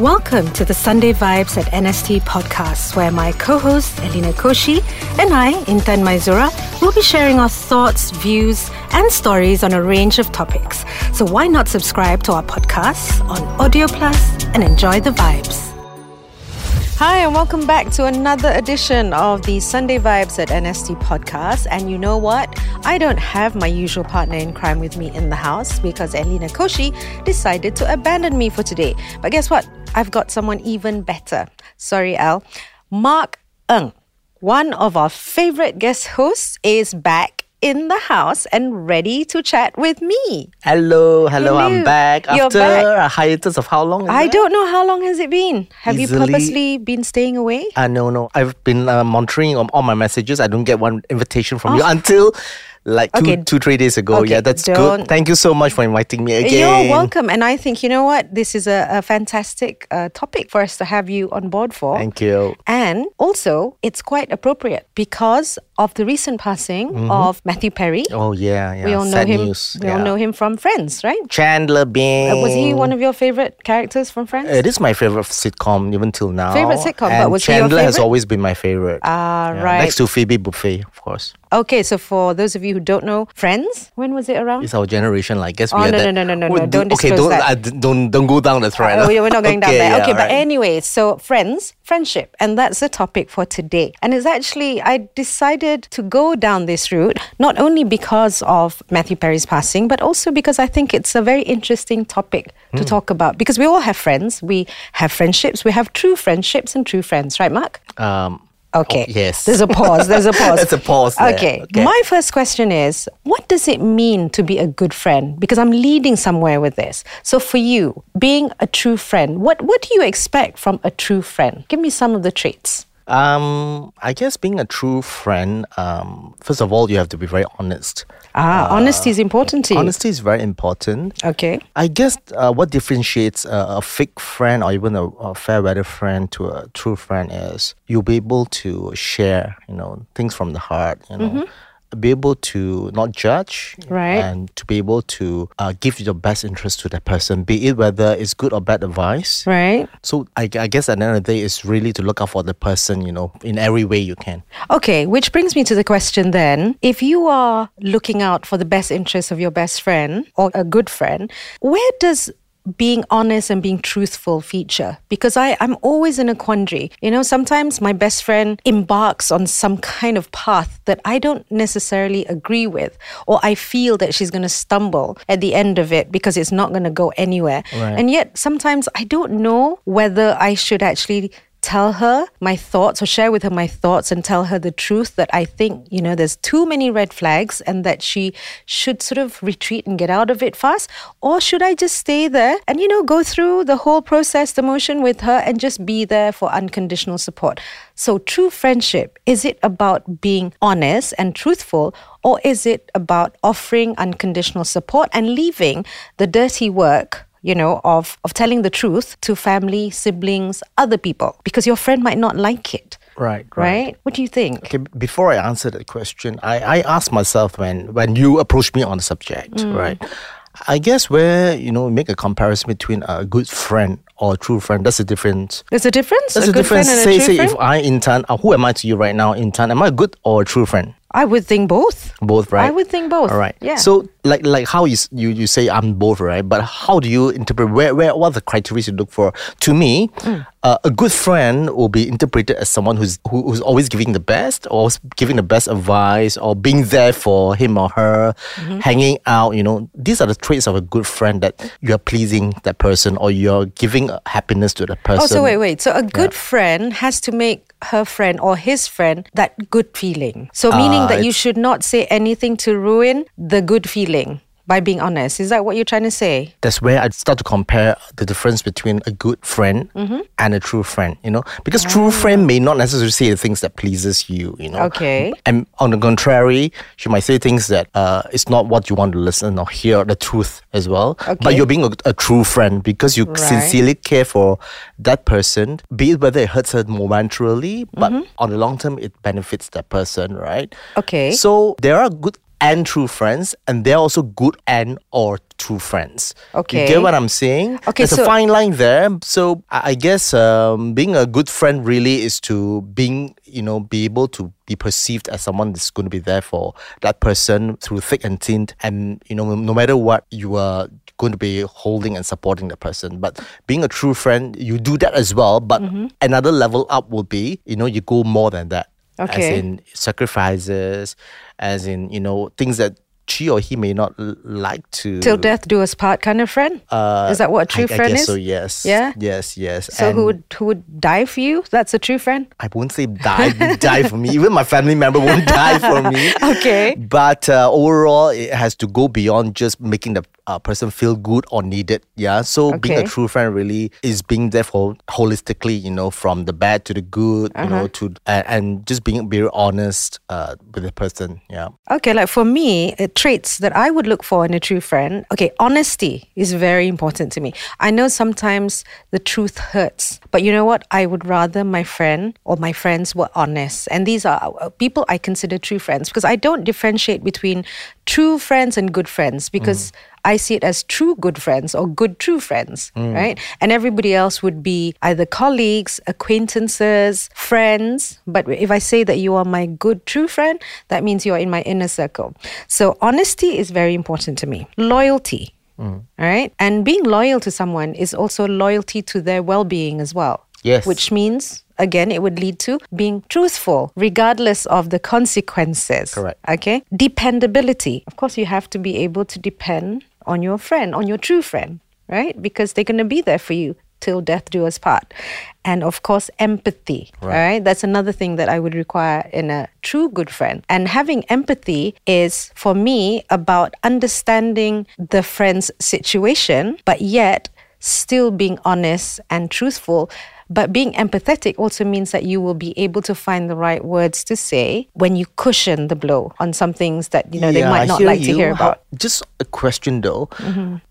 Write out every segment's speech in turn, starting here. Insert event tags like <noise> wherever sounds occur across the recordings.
Welcome to the Sunday Vibes at NST podcast, where my co host Elena Koshy and I, Intan Maizura, will be sharing our thoughts, views, and stories on a range of topics. So why not subscribe to our podcast on Audio Plus and enjoy the vibes? Hi, and welcome back to another edition of the Sunday Vibes at NST podcast. And you know what? I don't have my usual partner in crime with me in the house because Elena Koshy decided to abandon me for today. But guess what? I've got someone even better. Sorry, Al. Marc Ng, one of our favorite guest hosts, is back in the house and ready to chat with me. Hello, hello, I'm back You're after back. a hiatus of how long? I that? don't know how long has it been. Have you purposely been staying away? Uh, no, no. I've been uh, monitoring on all my messages. I don't get one invitation from you Oh. until like two, Okay. two, three days ago. Okay, yeah, that's good. Thank you so much for inviting me again. You're welcome. And I think, you know what? This is a, a fantastic uh, topic for us to have you on board for. Thank you. And also, it's quite appropriate because of the recent passing of Matthew Perry. Oh yeah, yeah. we all know Sad him. news. We yeah. all know him from Friends, right? Chandler Bing. Uh, was he one of your favorite characters from Friends? It is my favorite sitcom even till now. Favorite sitcom, but and was he your Chandler has always been my favorite. Ah, Yeah, right. Next to Phoebe Buffay, of course. Okay, so for those of you who don't know Friends, when was it around? It's our generation. Like, I guess Oh, we are no, that- no, no, no, no, no, do- don't Okay, don't that. uh, don't don't go down the thread. Oh, yeah, we're not going <laughs> down Okay, there. yeah, okay, but right. anyway, so friends, friendship, and that's the topic for today. And it's actually, I decided to go down this route, not only because of Matthew Perry's passing, but also because I think it's a very interesting topic Hmm. to talk about. Because we all have friends, we have friendships, we have true friendships and true friends, right, Marc? Um, Okay. oh, yes. There's a pause. There's a <laughs> pause. There's a pause. Okay. Okay. My first question is what does it mean to be a good friend? Because I'm leading somewhere with this. So for you, being a true friend, what, what do you expect from a true friend? Give me some of the traits. Um, I guess being a true friend, um, first of all, you have to be very honest. Ah, honesty is important to you. Honesty is very important. Okay. I guess uh, what differentiates a, a fake friend or even a, a fair weather friend to a true friend is you'll be able to share, you know, things from the heart, you know. Be able to not judge. Right. and to be able to uh, give your best interest to that person, be it whether it's good or bad advice. Right. So I, I guess at the end of the day, it's really to look out for the person, you know, in every way you can. Okay, which brings me to the question then. If you are looking out for the best interest of your best friend or a good friend, where does being honest and being truthful feature because I, I'm always in a quandary. You know, sometimes my best friend embarks on some kind of path that I don't necessarily agree with, or I feel that she's going to stumble at the end of it because it's not going to go anywhere. Right. And yet, sometimes I don't know whether I should actually tell her my thoughts or share with her my thoughts and tell her the truth that I think, you know, there's too many red flags and that she should sort of retreat and get out of it fast? Or should I just stay there and, you know, go through the whole process, the motion with her and just be there for unconditional support? So, true friendship, is it about being honest and truthful? Or is it about offering unconditional support and leaving the dirty work you know, of, of telling the truth to family, siblings, other people, because your friend might not like it. Right, Right? What do you think? Okay, before I answer that question, I, I asked myself when when you approached me on the subject, Mm. right? I guess where you know make a comparison between a good friend or a true friend, that's the difference. There's a difference? There's a friend difference. a Say, true say friend? if I Intan, uh, who am I to you right now? Intan, am I a good or a true friend? I would think both. Both, right? I would think both. All right. Yeah. So, like, like how you you you say I'm both, right? But how do you interpret? Where where what are the criteria you look for? To me, Mm. uh, a good friend will be interpreted as someone who's who, who's always giving the best, or giving the best advice, or being there for him or her, Mm-hmm. hanging out. You know, these are the traits of a good friend that you are pleasing that person, or you're giving uh, happiness to the person. Oh, so wait, wait. So a good friend has to make her friend or his friend that good feeling. So meaning Ah, that you should not say anything to ruin the good feeling by being honest. Is that what you're trying to say? that's where I start to compare the difference between a good friend Mm-hmm. and a true friend. You know, because true friend may not necessarily say the things that pleases you. You know, Ah. Okay. And on the contrary, she might say things that uh, it's not what you want to listen or hear the truth as well. Okay. But you're being a, a true friend because you Right. sincerely care for that person, be it whether it hurts her momentarily, but Mm-hmm. on the long term it benefits that person, right? Okay. So there are good and true friends, and they're also good and or true friends. Okay. You get what I'm saying? Okay, There's so- a fine line there. So I guess um, being a good friend really is to being, you know, be able to be perceived as someone that's going to be there for that person through thick and thin. And, you know, no matter what, you are going to be holding and supporting the person. But being a true friend, you do that as well. But Mm-hmm. another level up will be, you know, you go more than that. Okay. As in sacrifices, as in, you know, things that she or he may not l- like to. Till death do us part kind of friend? Uh, is that what a true I, friend I is? So yes. Yeah? Yes. Yes. So And who would who would die for you? That's a true friend? I won't say die die for me. <laughs> Even my family member won't die for me. <laughs> Okay. But uh, overall, it has to go beyond just making the uh, person feel good or needed. Yeah. So being a true friend really is being there for holistically. You know, from the bad to the good. You know, Uh-huh. to uh, and just being very honest uh, with the person. Yeah. Okay, like for me, uh, traits that I would look for in a true friend. Okay, honesty is very important to me. I know sometimes the truth hurts, but you know what? I would rather my friend or my friends were honest. And these are uh, people I consider true friends because I don't differentiate between true friends and good friends because I see it as true good friends or good true friends, mm. right? And everybody else would be either colleagues, acquaintances, friends. But if I say that you are my good true friend, that means you are in my inner circle. So honesty is very important to me. Loyalty. All right. And being loyal to someone is also loyalty to their well being as well. Yes. Which means, again, it would lead to being truthful, regardless of the consequences. Correct. Okay. Dependability. Of course, you have to be able to depend on your friend, on your true friend, right? Because they're going to be there for you till death do us part. And of course, empathy. Right? That's another thing that I would require in a true good friend. And having empathy is, for me, about understanding the friend's situation, but yet still being honest and truthful. But being empathetic also means that you will be able to find the right words to say when you cushion the blow on some things that you know they might not like to hear about. Mm-hmm. just a question though.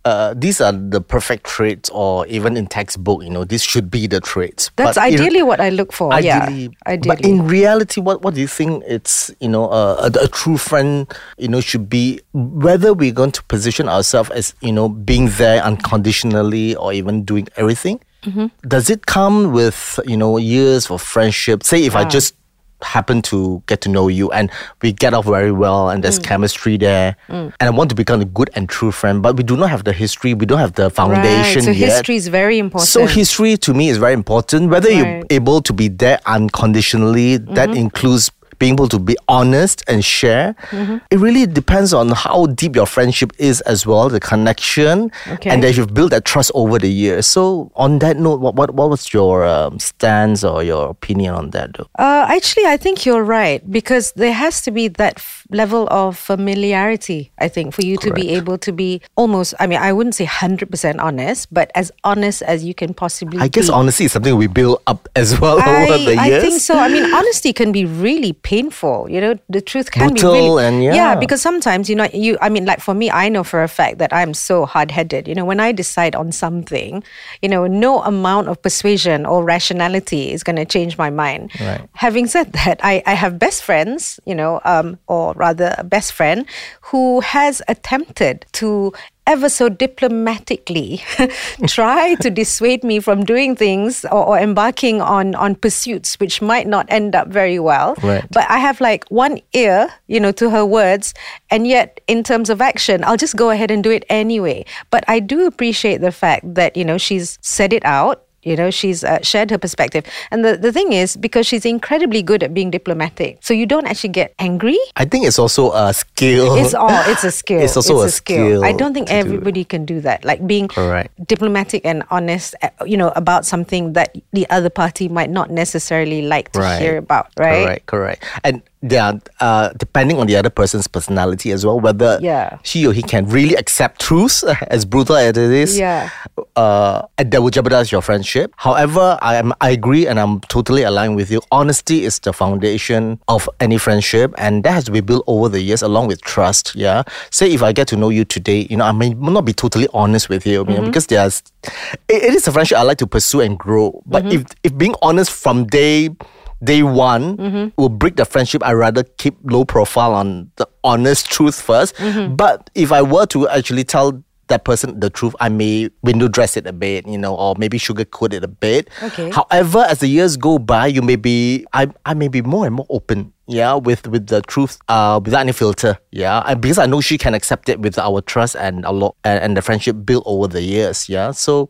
Uh, these are the perfect traits, or even in textbook, you know, these should be the traits. That's But in- ideally what I look for. Ideally, yeah, ideally. but in reality, what what do you think? It's you know uh, a, a true friend. You know should be whether we're going to position ourselves as you know being there unconditionally or even doing everything. Mm-hmm. Does it come with you know years of friendship? Say if I just happen to get to know you and we get off very well and Mm. there's chemistry there and I want to become a good and true friend but we do not have the history we don't have the foundation right. So yet history is very important. so history to me is very important. Whether you're Mm-hmm. able to be there unconditionally, that includes being able to be honest and share. Mm-hmm. It really depends on how deep your friendship is as well, the connection, Okay. and that you've built that trust over the years. So on that note, what what, what was your um, stance or your opinion on that? Though? Uh, actually, I think you're right because there has to be that f- level of familiarity, I think, for you to be able to be almost, I mean, I wouldn't say 100% honest, but as honest as you can possibly be. I guess be. honesty is something we build up as well <laughs> over the years. I think so. I mean, honesty can be really painful. You know, the truth can Brutal be really and yeah. because sometimes you know you. I mean, like for me, I know for a fact that I'm so hard headed. You know, when I decide on something, you know, no amount of persuasion or rationality is going to change my mind. Right. Having said <laughs> that, I I have best friends. You know, um, or rather, a best friend who has attempted to ever so diplomatically <laughs> try to dissuade me from doing things or, or embarking on on pursuits which might not end up very well Right. but i have like one ear you know to her words and yet in terms of action i'll just go ahead and do it anyway but i do appreciate the fact that you know she's said it out you know she's uh, shared her perspective and the, the thing is because she's incredibly good at being diplomatic so you don't actually get angry I think it's also a skill. it's all it's a <laughs> skill. It's also a skill I don't think to do everybody can do that. Like being Correct. diplomatic and honest, uh, you know, about something that the other party might not necessarily like to Right. hear about, right? Correct, correct. And yeah, uh, depending on the other person's personality as well, whether Yeah. she or he can really accept truths, <laughs> as brutal as it is, Yeah. uh, that will jeopardize your friendship. However, I am I agree and I'm totally aligned with you. Honesty is the foundation of any friendship, and that has to be built over the years along with trust. Yeah. Say if I get to know you today, you know, I may not be totally honest with you, you know, because there's it, it is a friendship I like to pursue and grow. But if if being honest from day day one mm-hmm. will break the friendship, I rather keep low profile on the honest truth 1st mm-hmm. But if I were to actually tell that person the truth, I may window dress it a bit, you know, or maybe sugarcoat it a bit. Okay. However, as the years go by, you may be I I may be more and more open. Yeah, with with the truth, uh, without any filter. Yeah, and because I know she can accept it with our trust and a lot and, and the friendship built over the years. Yeah, so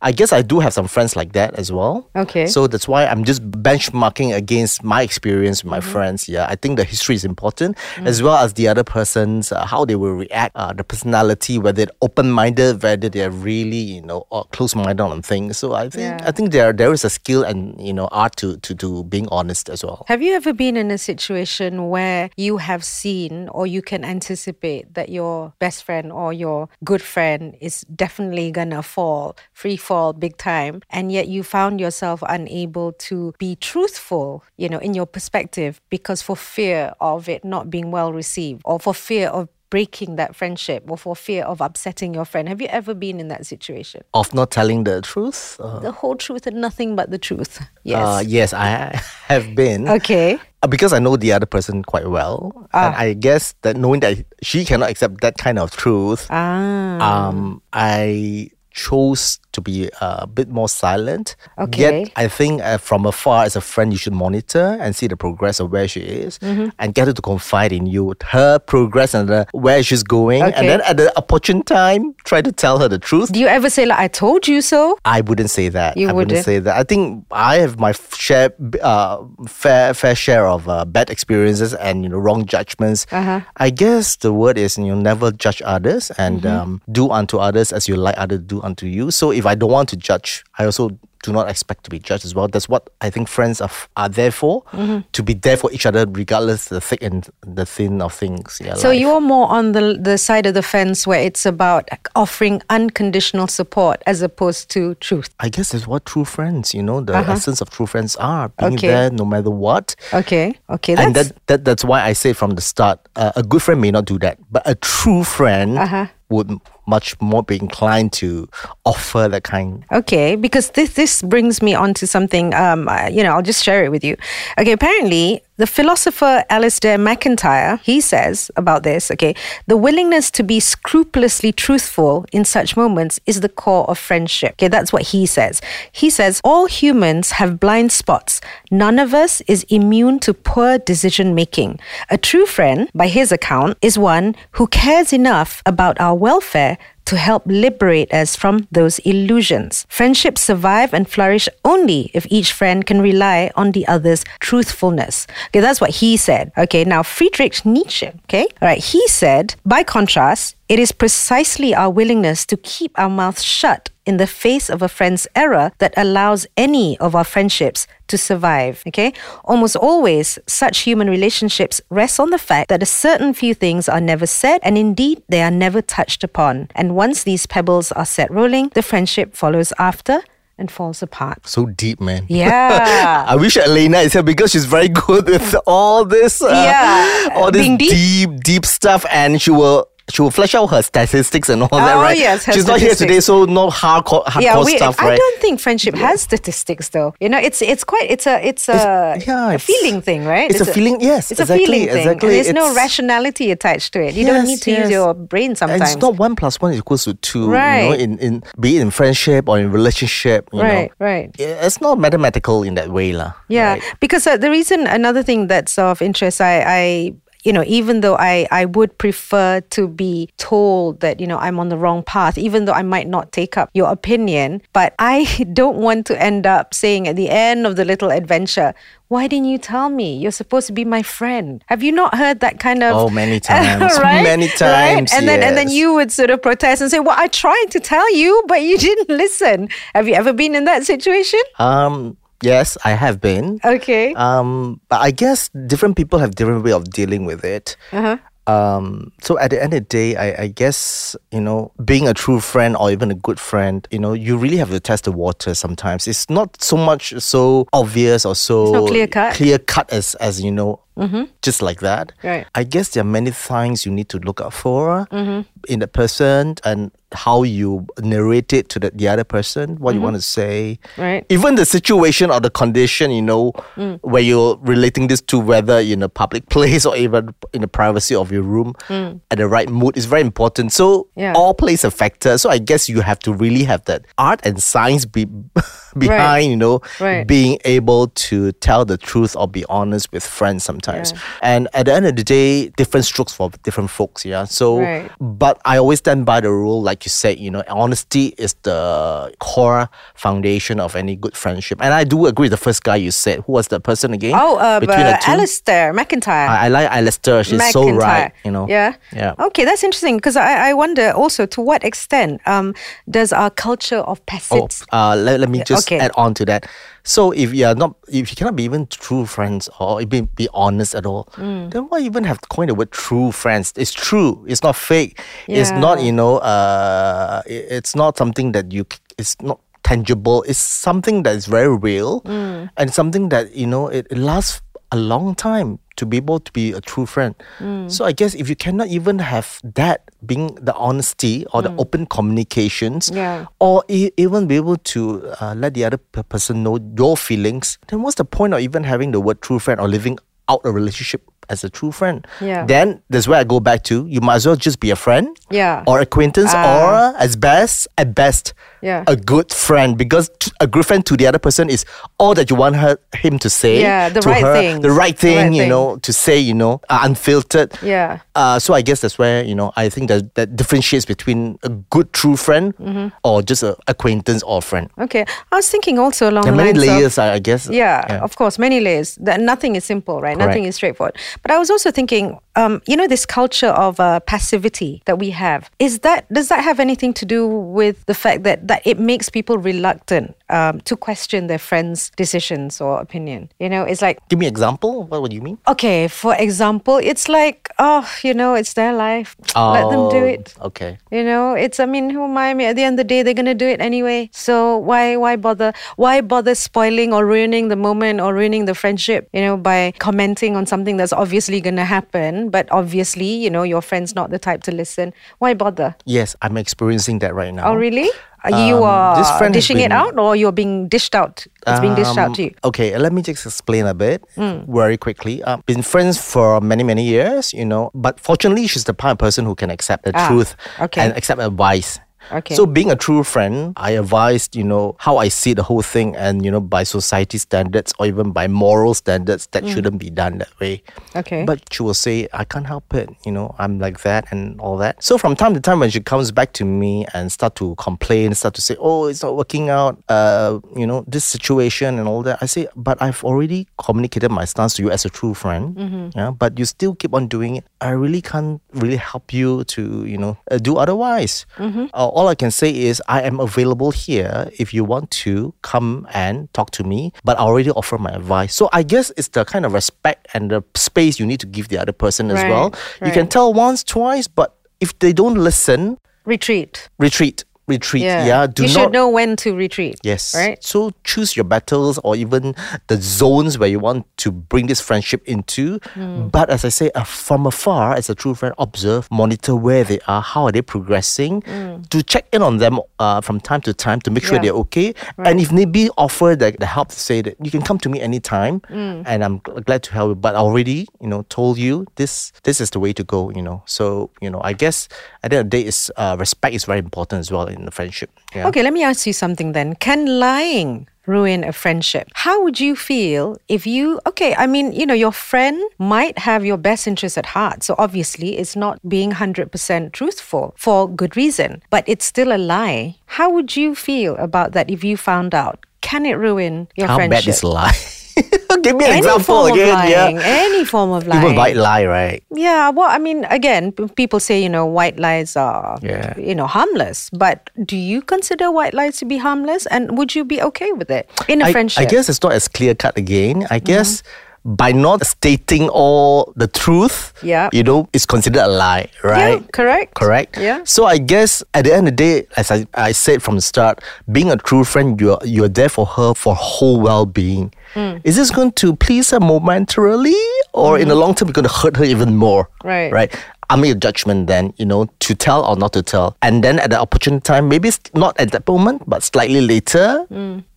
I guess I do have some friends like that as well. Okay. So that's why I'm just benchmarking against my experience with my friends. Yeah, I think the history is important as well as the other person's uh, how they will react, uh, the personality, whether they're open-minded, whether they're really you know or close-minded on things. So I think Yeah. I think there there is a skill and you know art to to to being honest as well. Have you ever been in a situation where you have seen or you can anticipate that your best friend or your good friend is definitely gonna fall, free fall big time, and yet you found yourself unable to be truthful, you know, in your perspective because for fear of it not being well received or for fear of breaking that friendship or for fear of upsetting your friend? Have you ever been in that situation? Of not telling the truth. Uh, The whole truth and nothing but the truth. Yes. uh, yes, I <laughs> have been. okay. Uh, because I know the other person quite well, and I guess that knowing that she cannot accept that kind of truth, Ah. um, I chose to be a bit more silent. Okay. Yet, I think uh, from afar, as a friend, you should monitor and see the progress of where she is, Mm-hmm. and get her to confide in you, her progress and the, where she's going, Okay. and then at the opportune time, try to tell her the truth. Do you ever say like I told you so? I wouldn't say that. You I wouldn't? wouldn't say that. I think I have my share, uh, fair fair share of uh, bad experiences and you know wrong judgments. Uh-huh. I guess the word is you know never judge others and Mm-hmm. um, do unto others as you like others do unto you. So if I don't want to judge, I also do not expect to be judged as well. That's what I think friends are, f- are there for, Mm-hmm. to be there for each other regardless the thick and the thin of things. Yeah, So life. you're more on the the side of the fence where it's about offering unconditional support as opposed to truth. I guess that's what true friends, you know, the essence of true friends are being Uh-huh. Okay. there no matter what. Okay. Okay. That's and that, that that's why I say from the start, uh, a good friend may not do that, but a true friend Uh-huh. would much more be inclined to offer that kind. Okay, because this this brings me on to something. Um, you know, I'll just share it with you. Okay, apparently the philosopher Alasdair MacIntyre he says about this. Okay, the willingness to be scrupulously truthful in such moments is the core of friendship. Okay, that's what he says. He says all humans have blind spots. None of us is immune to poor decision making. A true friend, by his account, is one who cares enough about our welfare to help liberate us from those illusions. Friendships survive and flourish only if each friend can rely on the other's truthfulness. Okay, that's what he said. Okay, now Friedrich Nietzsche, okay, all right, he said, by contrast, it is precisely our willingness to keep our mouths shut in the face of a friend's error that allows any of our friendships to survive. Okay? Almost always, such human relationships rest on the fact that a certain few things are never said and indeed they are never touched upon. And once these pebbles are set rolling, the friendship follows after and falls apart. So deep, man. Yeah. <laughs> I wish Elena is here because she's very <laughs> good with all this, uh, Yeah, all this deep. deep, deep stuff, and she will. She will flesh out her statistics and all that, Oh, right? yes, she's not here today, so no hardcore, hardcore yeah, we, stuff, I right? don't think friendship has statistics though. You know, it's it's quite it's a it's a, yeah, a it's- feeling thing, right? it's a feeling- yes, it's exactly, a feeling thing. exactly. And there's no rationality attached to it. You don't need to use your brain And sometimes. it's not one plus one equals to two. You know, Right. in, in be it in friendship or in relationship. You Right, know. right. Yeah, It's not mathematical in that way, lah. Yeah, right? because uh, the reason, another thing that's of interest, I, I, you know, even though I, I would prefer to be told that, you know, I'm on the wrong path, even though I might not take up your opinion, but I <laughs> don't want to end up saying at the end of the little adventure, why didn't you tell me? You're supposed to be my friend. Have you not heard that kind of? Oh, many <laughs> times. right? <laughs> Many Right? times, And then and then you would sort of protest and say, "Well, I tried to tell you, but you didn't listen." Have you ever been in that situation? Um. Yes, I have been. Okay. Um, but I guess different people have different way of dealing with it. Uh-huh. Um, so at the end of the day, I, I guess you know, being a true friend or even a good friend, you know, you really have to test the water. Sometimes it's not so much so obvious or so clear-cut. clear cut as as you know. Mm-hmm. just like that. Right. I guess there are many things you need to look out for mm-hmm. in the person and how you narrate it to the, the other person, what you mm-hmm. want to say. Right. Even the situation or the condition, you know, mm. where you're relating this to whether in a public <laughs> place or even in the privacy of your room mm. at the right mood is very important. So Yeah. all plays a factor. So I guess you have to really have that art and science be <laughs> behind, you know, Right. being able to tell the truth or be honest with friends sometimes. Yeah. And at the end of the day, different strokes for different folks, yeah. So Right. but I always stand by the rule, like you said, you know, honesty is the core foundation of any good friendship. And I do agree with the first guy you said. Who was the person again? Oh, uh, Between the uh, two? Alasdair MacIntyre. I, I like Alasdair. She's so MacIntyre. right, you know. Yeah. Yeah. Okay, that's interesting because I, I wonder also to what extent um, does our culture of Oh, uh, let, let me just okay. add on to that. So if you are not, if you cannot be even true friends or even be honest at all, Mm. then why even have to coin the word true friends? It's true. It's not fake. It's not, you know, uh, it's not something that you. It's not tangible. It's something that is very real, Mm. and something that you know it, it lasts a long time to be able to be a true friend. Mm. So I guess if you cannot even have that being the honesty or the open communications, Mm. Yeah. or e- even be able to uh, let the other person know your feelings, then what's the point of even having the word true friend or living out a relationship as a true friend? Yeah. Then that's where I go back to. You might as well just be a friend. Yeah. Or acquaintance, Ah. or as best, at best, Yeah. a good friend. Because t- a good friend to the other person is all that you want her, him to say. Yeah, the to right her, things. The right The thing, right you thing. know, to say, you know, uh, unfiltered. Yeah. Uh, so I guess that's where you know I think that that differentiates between a good true friend Mm-hmm. or just a acquaintance or friend. Okay, I was thinking also along There are the many lines of- layers, I I guess. Yeah, of course, many layers. That nothing is simple, right? Nothing is straightforward. But I was also thinking, um, you know, this culture of uh, passivity that we have is that does that have anything to do with the fact that that it makes people reluctant um, to question their friends' decisions or opinion? You know, it's like Give me an example. What would you mean? okay, for example, it's like oh, you know, it's their life. Let them do Oh, it. Okay. You know, it's I mean, who am I? I at the end of the day, they're gonna do it anyway. So why why bother why bother spoiling or ruining the moment or ruining the friendship, you know, by commenting on something that's obviously gonna happen, but obviously, you know, your friend's not the type to listen. Why bother? Yes, I'm experiencing that right now. Oh really? Are you Um, are friend has dishing it out or you're being dished out? It's being dished out to you. Um, Okay, let me just explain a bit Hmm. very quickly. Uh, been friends for many, many years, you know, but fortunately, she's the kind of person who can accept the Ah, truth okay. and accept advice. Okay. So being a true friend, I advised, you know, how I see the whole thing and, you know, by society standards or even by moral standards, that shouldn't be done that way. Okay. But she will say, I can't help it, you know, I'm like that and all that. So from time to time when she comes back to me and start to complain, start to say, Oh, it's not working out, uh, you know, this situation and all that, I say, But I've already communicated my stance to you as a true friend. Yeah, but you still keep on doing it. I really can't really help you to, you know, uh, do otherwise. Uh, all I can say is I am available here if you want to come and talk to me, but I already offer my advice. So I guess it's the kind of respect and the space you need to give the other person as Right, well. You can tell once, twice, but if they don't listen, Retreat. retreat. Retreat. Yeah. Yeah. Do you not should know when to retreat. Yes. Right? So choose your battles or even the zones where you want to bring this friendship into. Hmm. But as I say, uh, from afar, as a true friend, observe, monitor where they are, how are they progressing, to check in on them uh, from time to time to make sure. Yeah. they're okay. And if need be, offer the, the help to say that you can come to me anytime Hmm. and I'm glad to help you. But I already, you know, told you this this is the way to go, you know. So, you know, I guess at the end of the day, is uh, respect is very important as well in the friendship. Yeah. Okay, let me ask you something then. Can lying ruin a friendship? How would you feel if you, okay, I mean, you know, your friend might have your best interest at heart. So obviously it's not being 100% truthful for good reason, but it's still a lie. How would you feel about that if you found out? Can it ruin your How friendship? bad is lie? <laughs> Give me an Any example form again. of lying, Yeah. any form of lying. Even white lie, right? Yeah, well, I mean, again, people say, you know, white lies are, Yeah. you know, harmless. But do you consider white lies to be harmless? And would you be okay with it in a I, friendship? I guess it's not as clear cut again. I guess mm-hmm. By not stating all the truth, Yeah. you know, it's considered a lie, right? Yeah, correct. Correct. Yeah. So I guess at the end of the day, as I, I said from the start, being a true friend, you're you're there for her for whole well being. Hmm. Is this going to please her momentarily, or in the long term, it's going to hurt her even more? Right. Right. I make a judgment then, you know, to tell or not to tell. And then at the opportune time, maybe it's not at that moment, but slightly later,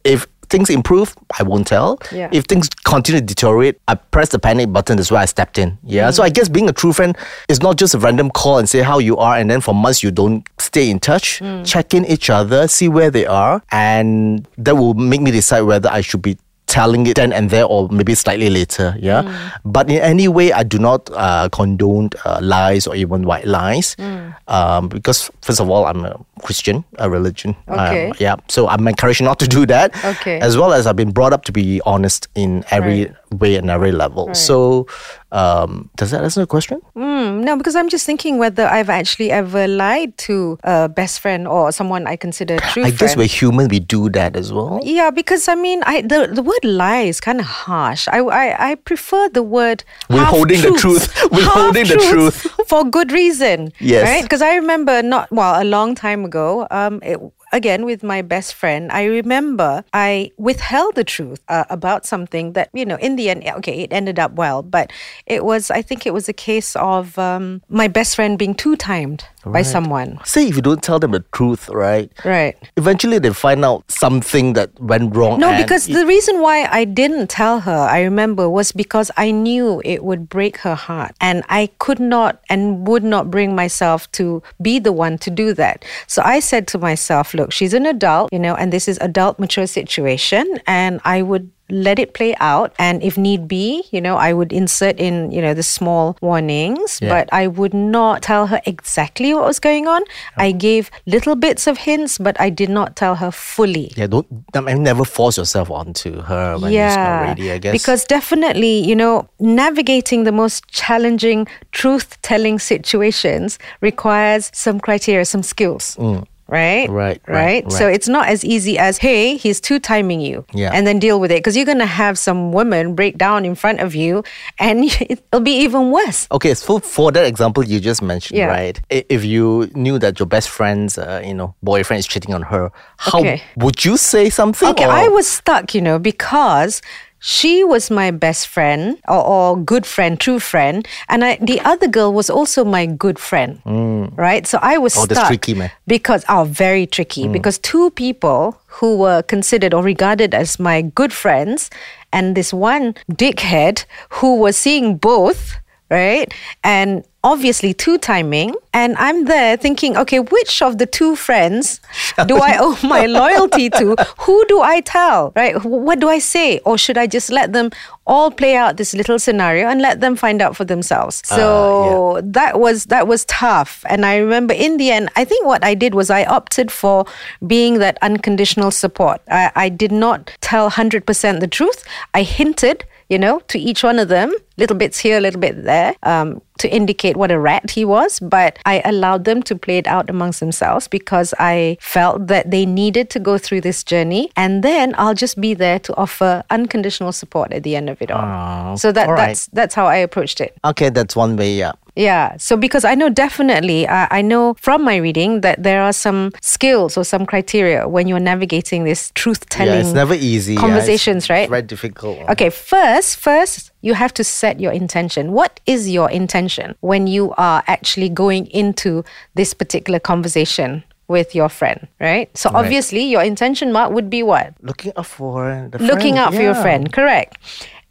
if things improve, I won't tell. Yeah. If things continue to deteriorate, I press the panic button. That's why I stepped in. Yeah. Mm. So I guess being a true friend is not just a random call and say how you are, and then for months you don't stay in touch. Mm. Check in each other, see where they are, and that will make me decide whether I should be telling it then and there or maybe slightly later yeah Mm. but in any way i do not uh, condone uh, lies or even white lies Mm. Um, because first of all i'm a christian a religion Um, Okay. yeah so i'm encouraged not to do that Okay. as well as i've been brought up to be honest in every way and every level so um, does that answer the question Mm, no, because I'm just thinking whether I've actually ever lied to a best friend or someone I consider true i friend. guess we're human we do that as well Yeah, because I mean, I the, the word lie is kind of harsh. I, I I prefer the word Withholding the truth. Withholding <laughs> the truth. <laughs> for good reason. Yes. right. Because I remember not well a long time ago. Um, it, again with my best friend, I remember I withheld the truth uh, about something that you know in the end, okay, it ended up well, but it was I think it was a case of um, my best friend being two timed by someone. say if you don't tell them the truth right Right. eventually they find out something that went wrong No, because the reason why I didn't tell her, I remember, was because I knew it would break her heart. And I could not and would not bring myself to be the one to do that. So I said to myself, look, she's an adult, you know, and this is adult mature situation. And I would let it play out and if need be you know i would insert in you know the small warnings Yeah. but i would not tell her exactly what was going on i gave little bits of hints but i did not tell her fully yeah don't I mean, never force yourself onto her when not ready i guess because definitely, you know, navigating the most challenging truth telling situations requires some criteria, some skills. Mm. Right, right, right. So it's not as easy as, hey, he's two timing you. Yeah. And then deal with it. Because you're going to have some woman break down in front of you and <laughs> it'll be even worse. Okay, so for that example you just mentioned, Yeah. right? If you knew that your best friend's, uh, you know, boyfriend is cheating on her, how Okay. would you say something? Okay, or- I was stuck, you know, because she was my best friend or, or good friend, true friend, and I, the other girl was also my good friend, mm. right? So I was Oh, stuck that's tricky, man. because oh, very tricky mm. because two people who were considered or regarded as my good friends, and this one dickhead who was seeing both, right? And obviously two timing, and I'm there thinking, okay, which of the two friends do I <laughs> owe my loyalty to? Who do I tell? Right? What do I say? Or should I just let them all play out this little scenario and let them find out for themselves? So that was that was tough. And I remember in the end, I think what I did was I opted for being that unconditional support. I, I did not tell 100% the truth. I hinted you know, to each one of them, little bits here, little bit there, um, to indicate what a rat he was. But I allowed them to play it out amongst themselves because I felt that they needed to go through this journey. And then I'll just be there to offer unconditional support at the end of it all. Ah, so that, all right. that's that's how I approached it. Okay, that's one way, yeah. Yeah. So because I know definitely, uh, I know from my reading that there are some skills or some criteria when you're navigating this truth telling Yeah, it's never easy. yeah. It's- conversations, right? It's very difficult. Okay, first, first, you have to set your intention. What is your intention when you are actually going into this particular conversation with your friend, right? So Right. obviously, your intention mark would be what? Looking out for the Looking friend, out for your friend, correct.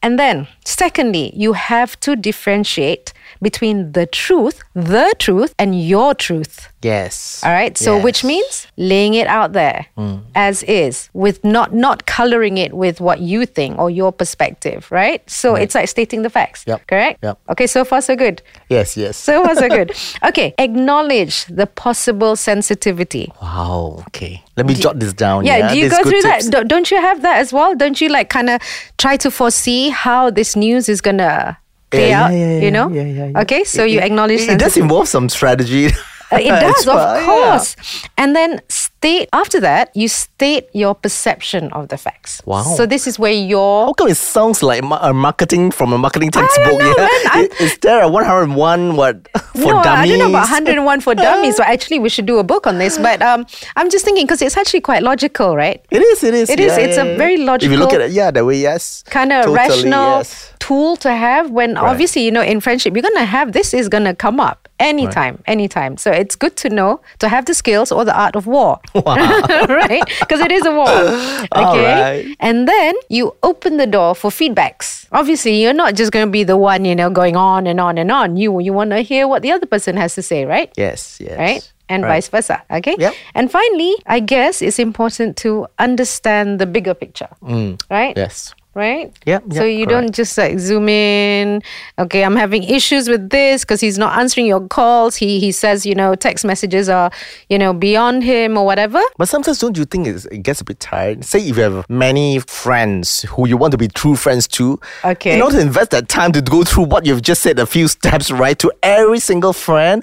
And then, secondly, you have to differentiate between the truth, the truth, and your truth. Yes. All right. So which means laying it out there mm. as is with not not coloring it with what you think or your perspective, right? So mm. it's like stating the facts. Yep. Correct? Yep. Okay, so far so good. Yes, yes. So far so good. <laughs> Okay. Acknowledge the possible sensitivity. wow, okay. Let me jot this down. Yeah, Yeah, do you go through tips. that? Don't- you have that as well? Don't you like kind of try to foresee how this news is gonna play Yeah, out? yeah, yeah, you know? yeah, yeah, yeah. Okay, so It- you acknowledge It, it does involve some strategy. <laughs> Uh, it <laughs> does, of well, yeah. course. And then state after that you state your perception of the facts. Wow. So this is where your How come it sounds like ma- a marketing from a marketing textbook? know, yeah? man. <laughs> Is, is there a 101 what <laughs> for no, dummies? I don't know about 101 for dummies. So actually, we should do a book on this. But um, I'm just thinking because it's actually quite logical, right? It is, it is. It is, yeah, it's yeah, a yeah. very If you look at it, yeah, that way, yes. kind of Totally, rational yes. tool to have when obviously you know in friendship you're gonna have this is gonna come up anytime anytime so it's good to know to have the skills or the art of war <laughs> <laughs> right because it is a war <laughs> okay right. and then you open the door for feedbacks obviously you're not just gonna be the one you know going on and on and on you you want to hear what the other person has to say right Yes, yes. right? And Right. vice versa. Okay. Yep. And finally, I guess it's important to understand the bigger picture. Right? Mm. Yes. Right? Yep, So yep, you don't just like zoom in. Okay, I'm having issues with this because he's not answering your calls. He he says, you know, text messages are, you know, beyond him or whatever. But sometimes don't you think it's, it gets a bit tired? Say if you have many friends who you want to be true friends to, Okay. in order to invest that time to go through what you've just said a few steps right to every single friend.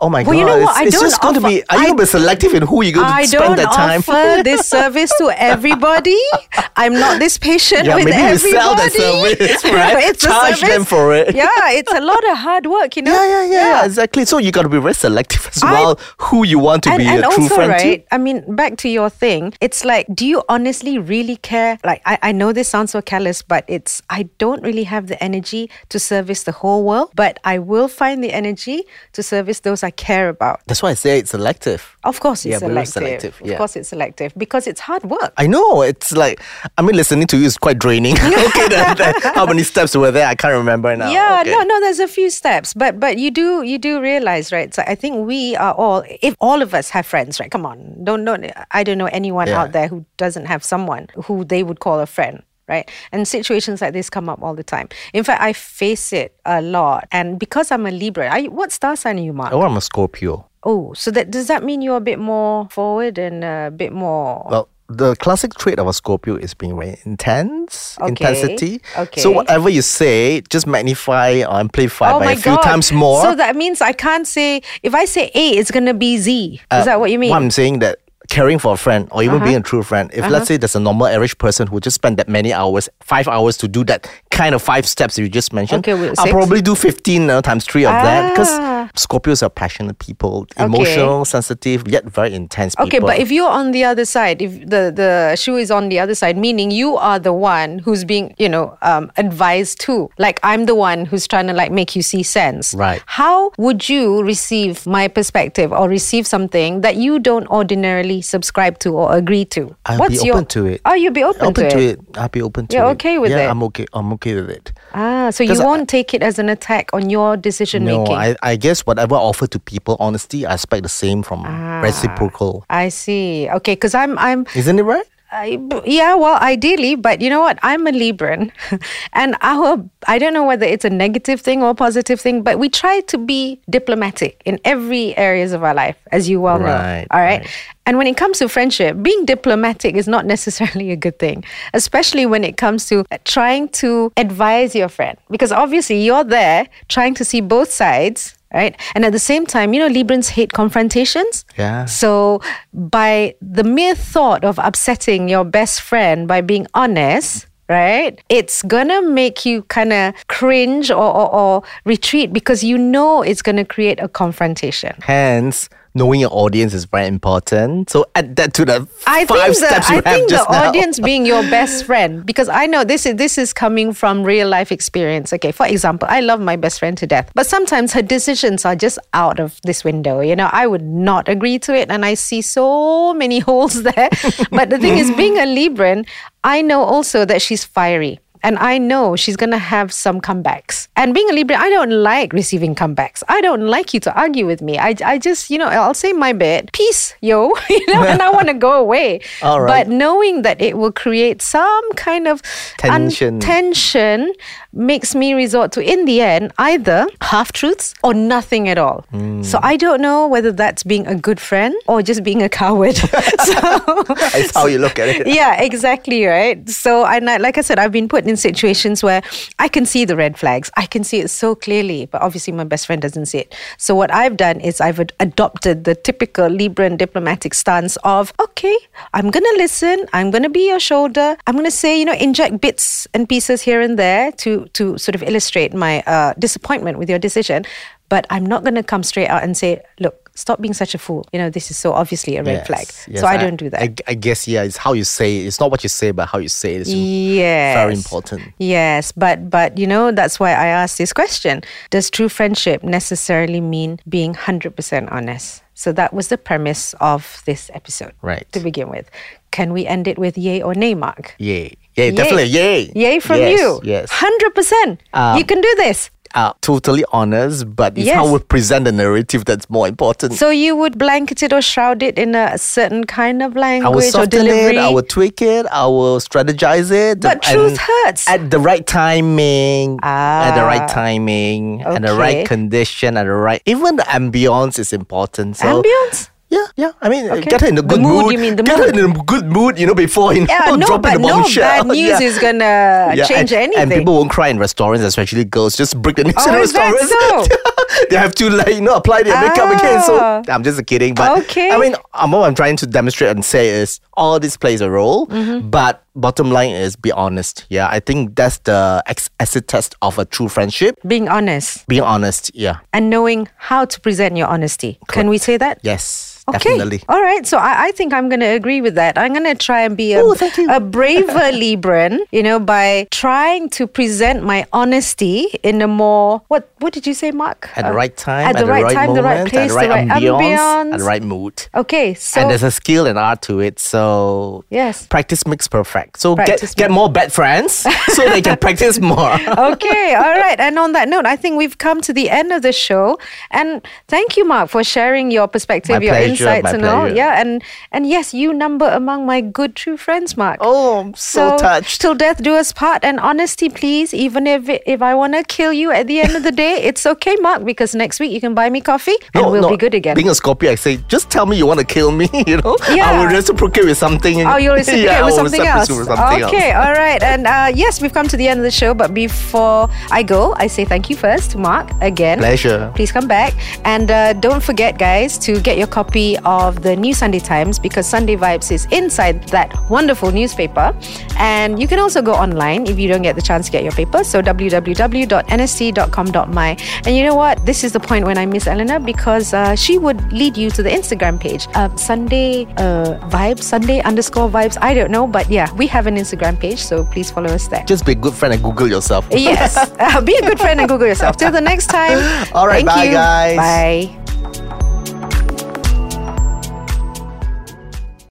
Oh my Well, god! you know it's, what? I it's don't just going to be. Are you I- going to be selective in who you're going to I spend don't that time? offer this <laughs> service to everybody. <laughs> I'm not this patient Yeah, maybe we everybody. sell that service, <laughs> right? it's a Charge service. them for it. Yeah, it's a lot of hard work, you know. Yeah, yeah, yeah, exactly. So you got to be very selective as I- well. Who you want to and, be and a true also, friend right? I mean, back to your thing. It's like, do you honestly really care? Like, I, I know this sounds so callous, but it's I don't really have the energy to service the whole world, but I will find the energy to service those I care about. That's why I say it's selective. Of course, it's Yeah, selective. selective, Of yeah. course, it's selective because it's hard work. I know it's like I mean listening to you is quite draining. <laughs> okay, that, that- how many steps were there? I can't remember now. Yeah, Okay. no, no. There's a few steps, but but you do you do realize, right? So I think we are all, if all of us have friends, right? Come on, don't don't. I don't know anyone Yeah. out there who doesn't have someone who they would call a friend. Right. And situations like this come up all the time. In fact, I face it a lot. And because I'm a Libra, I, what star sign are you, Marc? Oh, I'm a Scorpio. Oh, so that does that mean you're a bit more forward and a bit more Well, the classic trait of a Scorpio is being very intense, Okay, intensity. okay. So whatever you say, just magnify or amplify Oh by a few god! times more. So that means I can't say if I say A, it's gonna be Z. Is uh, that what you mean? What I'm saying that caring for a friend or even Uh-huh. being a true friend, if let's say there's a normal average person who just spend that many hours, five hours to do that kind of five steps you just mentioned, Okay, well, I'll probably do 15 uh, times three of that because Ah. Scorpios are passionate people, emotional, sensitive, yet very intense people. Okay, but if you're on the other side, if the, the shoe is on the other side, meaning you are the one who's being, you know, um, advised to, like I'm the one who's trying to like make you see sense. Right. How would you receive my perspective or receive something that you don't ordinarily subscribe to or agree to? I'll be open to it. Oh, you'll be open, open to, to it. it. I'll be open to You're it. okay with yeah, it? I'm okay. I'm okay with it. Ah, so you won't take it as an attack on your decision No, making. I, I guess whatever I offer to people, honestly, I expect the same from Ah. reciprocal. I see. Okay, because I'm I'm Isn't it right? I, yeah, well, ideally, but you know what? I'm a Libran, <laughs> and our I don't know whether it's a negative thing or a positive thing, but we try to be diplomatic in every areas of our life, as you well know. All right. right. And when it comes to friendship, being diplomatic is not <laughs> necessarily a good thing, especially when it comes to trying to advise your friend, because obviously you're there trying to see both sides. Right. And at the same time, you know, Librans hate confrontations. Yeah. So, by the mere thought of upsetting your best friend by being honest, right, it's gonna make you kind of cringe or, or, or retreat because you know it's gonna create a confrontation. Hence, knowing your audience is very important. So add that to the I five think the, steps you I have think the now. audience being your best friend because I know this is this is coming from real life experience. Okay, for example, I love my best friend to death, but sometimes her decisions are just out of this window. You know, I would not agree to it, and I see so many <laughs> holes there. but the thing is, being a Libran, I know also that she's fiery. And I know she's going to have some comebacks. And being a Libra, I don't like receiving comebacks. I don't like you to argue with me. I, I just, you know, I'll say my bit, peace, yo, <laughs> you know, and I want to go away. All right. But knowing that it will create some kind of un- Tension. Makes me resort to, in the end, either half truths or nothing at all. Hmm. So I don't know whether that's being a good friend or just being a coward. <laughs> so, That's how you look at it. yeah, exactly, right? So, and I, like I said, I've been put in situations where I can see the red flags. I can see it so clearly, but obviously my best friend doesn't see it. So, what I've done is I've ad- adopted the typical Libran diplomatic stance of, okay, I'm going to listen. I'm going to be your shoulder. I'm going to say, you know, inject bits and pieces here and there to, to sort of illustrate my uh, disappointment with your decision. But I'm not going to come straight out and say, look, stop being such a fool. You know, this is so obviously a red Yes, flag. yes, so I, don't do that. I, I guess yeah, it's how you say it. It's not what you say, but how you say it is Yes. very important. Yes, but but you know that's why I asked this question. Does true friendship necessarily mean being 100% honest? So that was the premise of this episode. Right. To begin with. Can we end it with yay or nay, Marc? Yay. Yay, definitely yay. Yay from Yes, you. Yes. 100%. Um, you can do this. Uh, totally honest, but it's Yes. how we present the narrative that's more important. So you would blanket it or shroud it in a certain kind of I will language or delivery. it, I will tweak it, I will strategize it. But truth hurts. At the right timing, Ah, at the right Ah. timing, and the right condition, at the right. Even the ambience is important. So Ambience? Yeah, yeah. I mean, Okay. get her in a good mood, mood. you mean, the get mood. her in a good mood, you know, before you know, Yeah, no, dropping but the no bad <laughs> news Yeah. is gonna Yeah, change and, anything. And people won't cry in restaurants, especially girls. Just break the news Oh, in restaurants. so? <laughs> they have to like you know apply their makeup again. So Ah. I'm just kidding. But Okay. I mean, um, what I'm trying to demonstrate and say is all this plays a role. Mm-hmm. But bottom line is be honest. Yeah, I think that's the ex- acid test of a true friendship. Being honest. Being honest. Yeah. and knowing how to present your honesty. Can we say that? Yes. Okay. Definitely. All right. So I, I think I'm going to agree with that. I'm going to try and be a, Oh, you. a braver <laughs> Libran, you know, by trying to present my honesty in a more, what what did you say, Marc? At the Uh, right time, At the right, time, moment, the right place, at the right, ambience, ambience. at the right mood. Okay. So, and there's a skill and art to it. So yes. practice makes perfect. So Practice get get more bad friends <laughs> so they can practice more. <laughs> okay, all right. And on that note, I think we've come to the end of the show. And thank you, Marc, for sharing your perspective, My your pleasure, insights, and all. Yeah, and and yes, you number among my good true friends, Marc. oh, I'm so, touched. Till death do us part, and honesty, please. Even if if I want to kill you at the end of the day, <laughs> it's okay, Marc, because next week you can buy me coffee and we'll be good again. Being a Scorpio, I say, just tell me you want to kill me, you know? Yeah. I will reciprocate with something. Oh, you'll reciprocate yeah, with something else. With something okay, else. all right. And uh, yes, we've come to the end of the show. But before I go, I say thank you first to Marc again. Pleasure. Please come back. And uh, don't forget, guys, to get your copy of the new Sunday Times because Sunday Vibes is inside that wonderful newspaper. And you can also go online if you don't get the chance to get your paper. So www.nst.com.my. And you know what? This is the point when I miss Elena because uh, she would lead you to the Instagram page. Uh, Sunday uh, Vibes, Sunday underscore Vibes. I don't know. But yeah, we have an Instagram page. So please follow us there. Just be a good friend and Google yourself. <laughs> Yes. <laughs> Be a good friend and Google yourself. Till the next time. <laughs> All right, Thank bye, you. guys. Bye.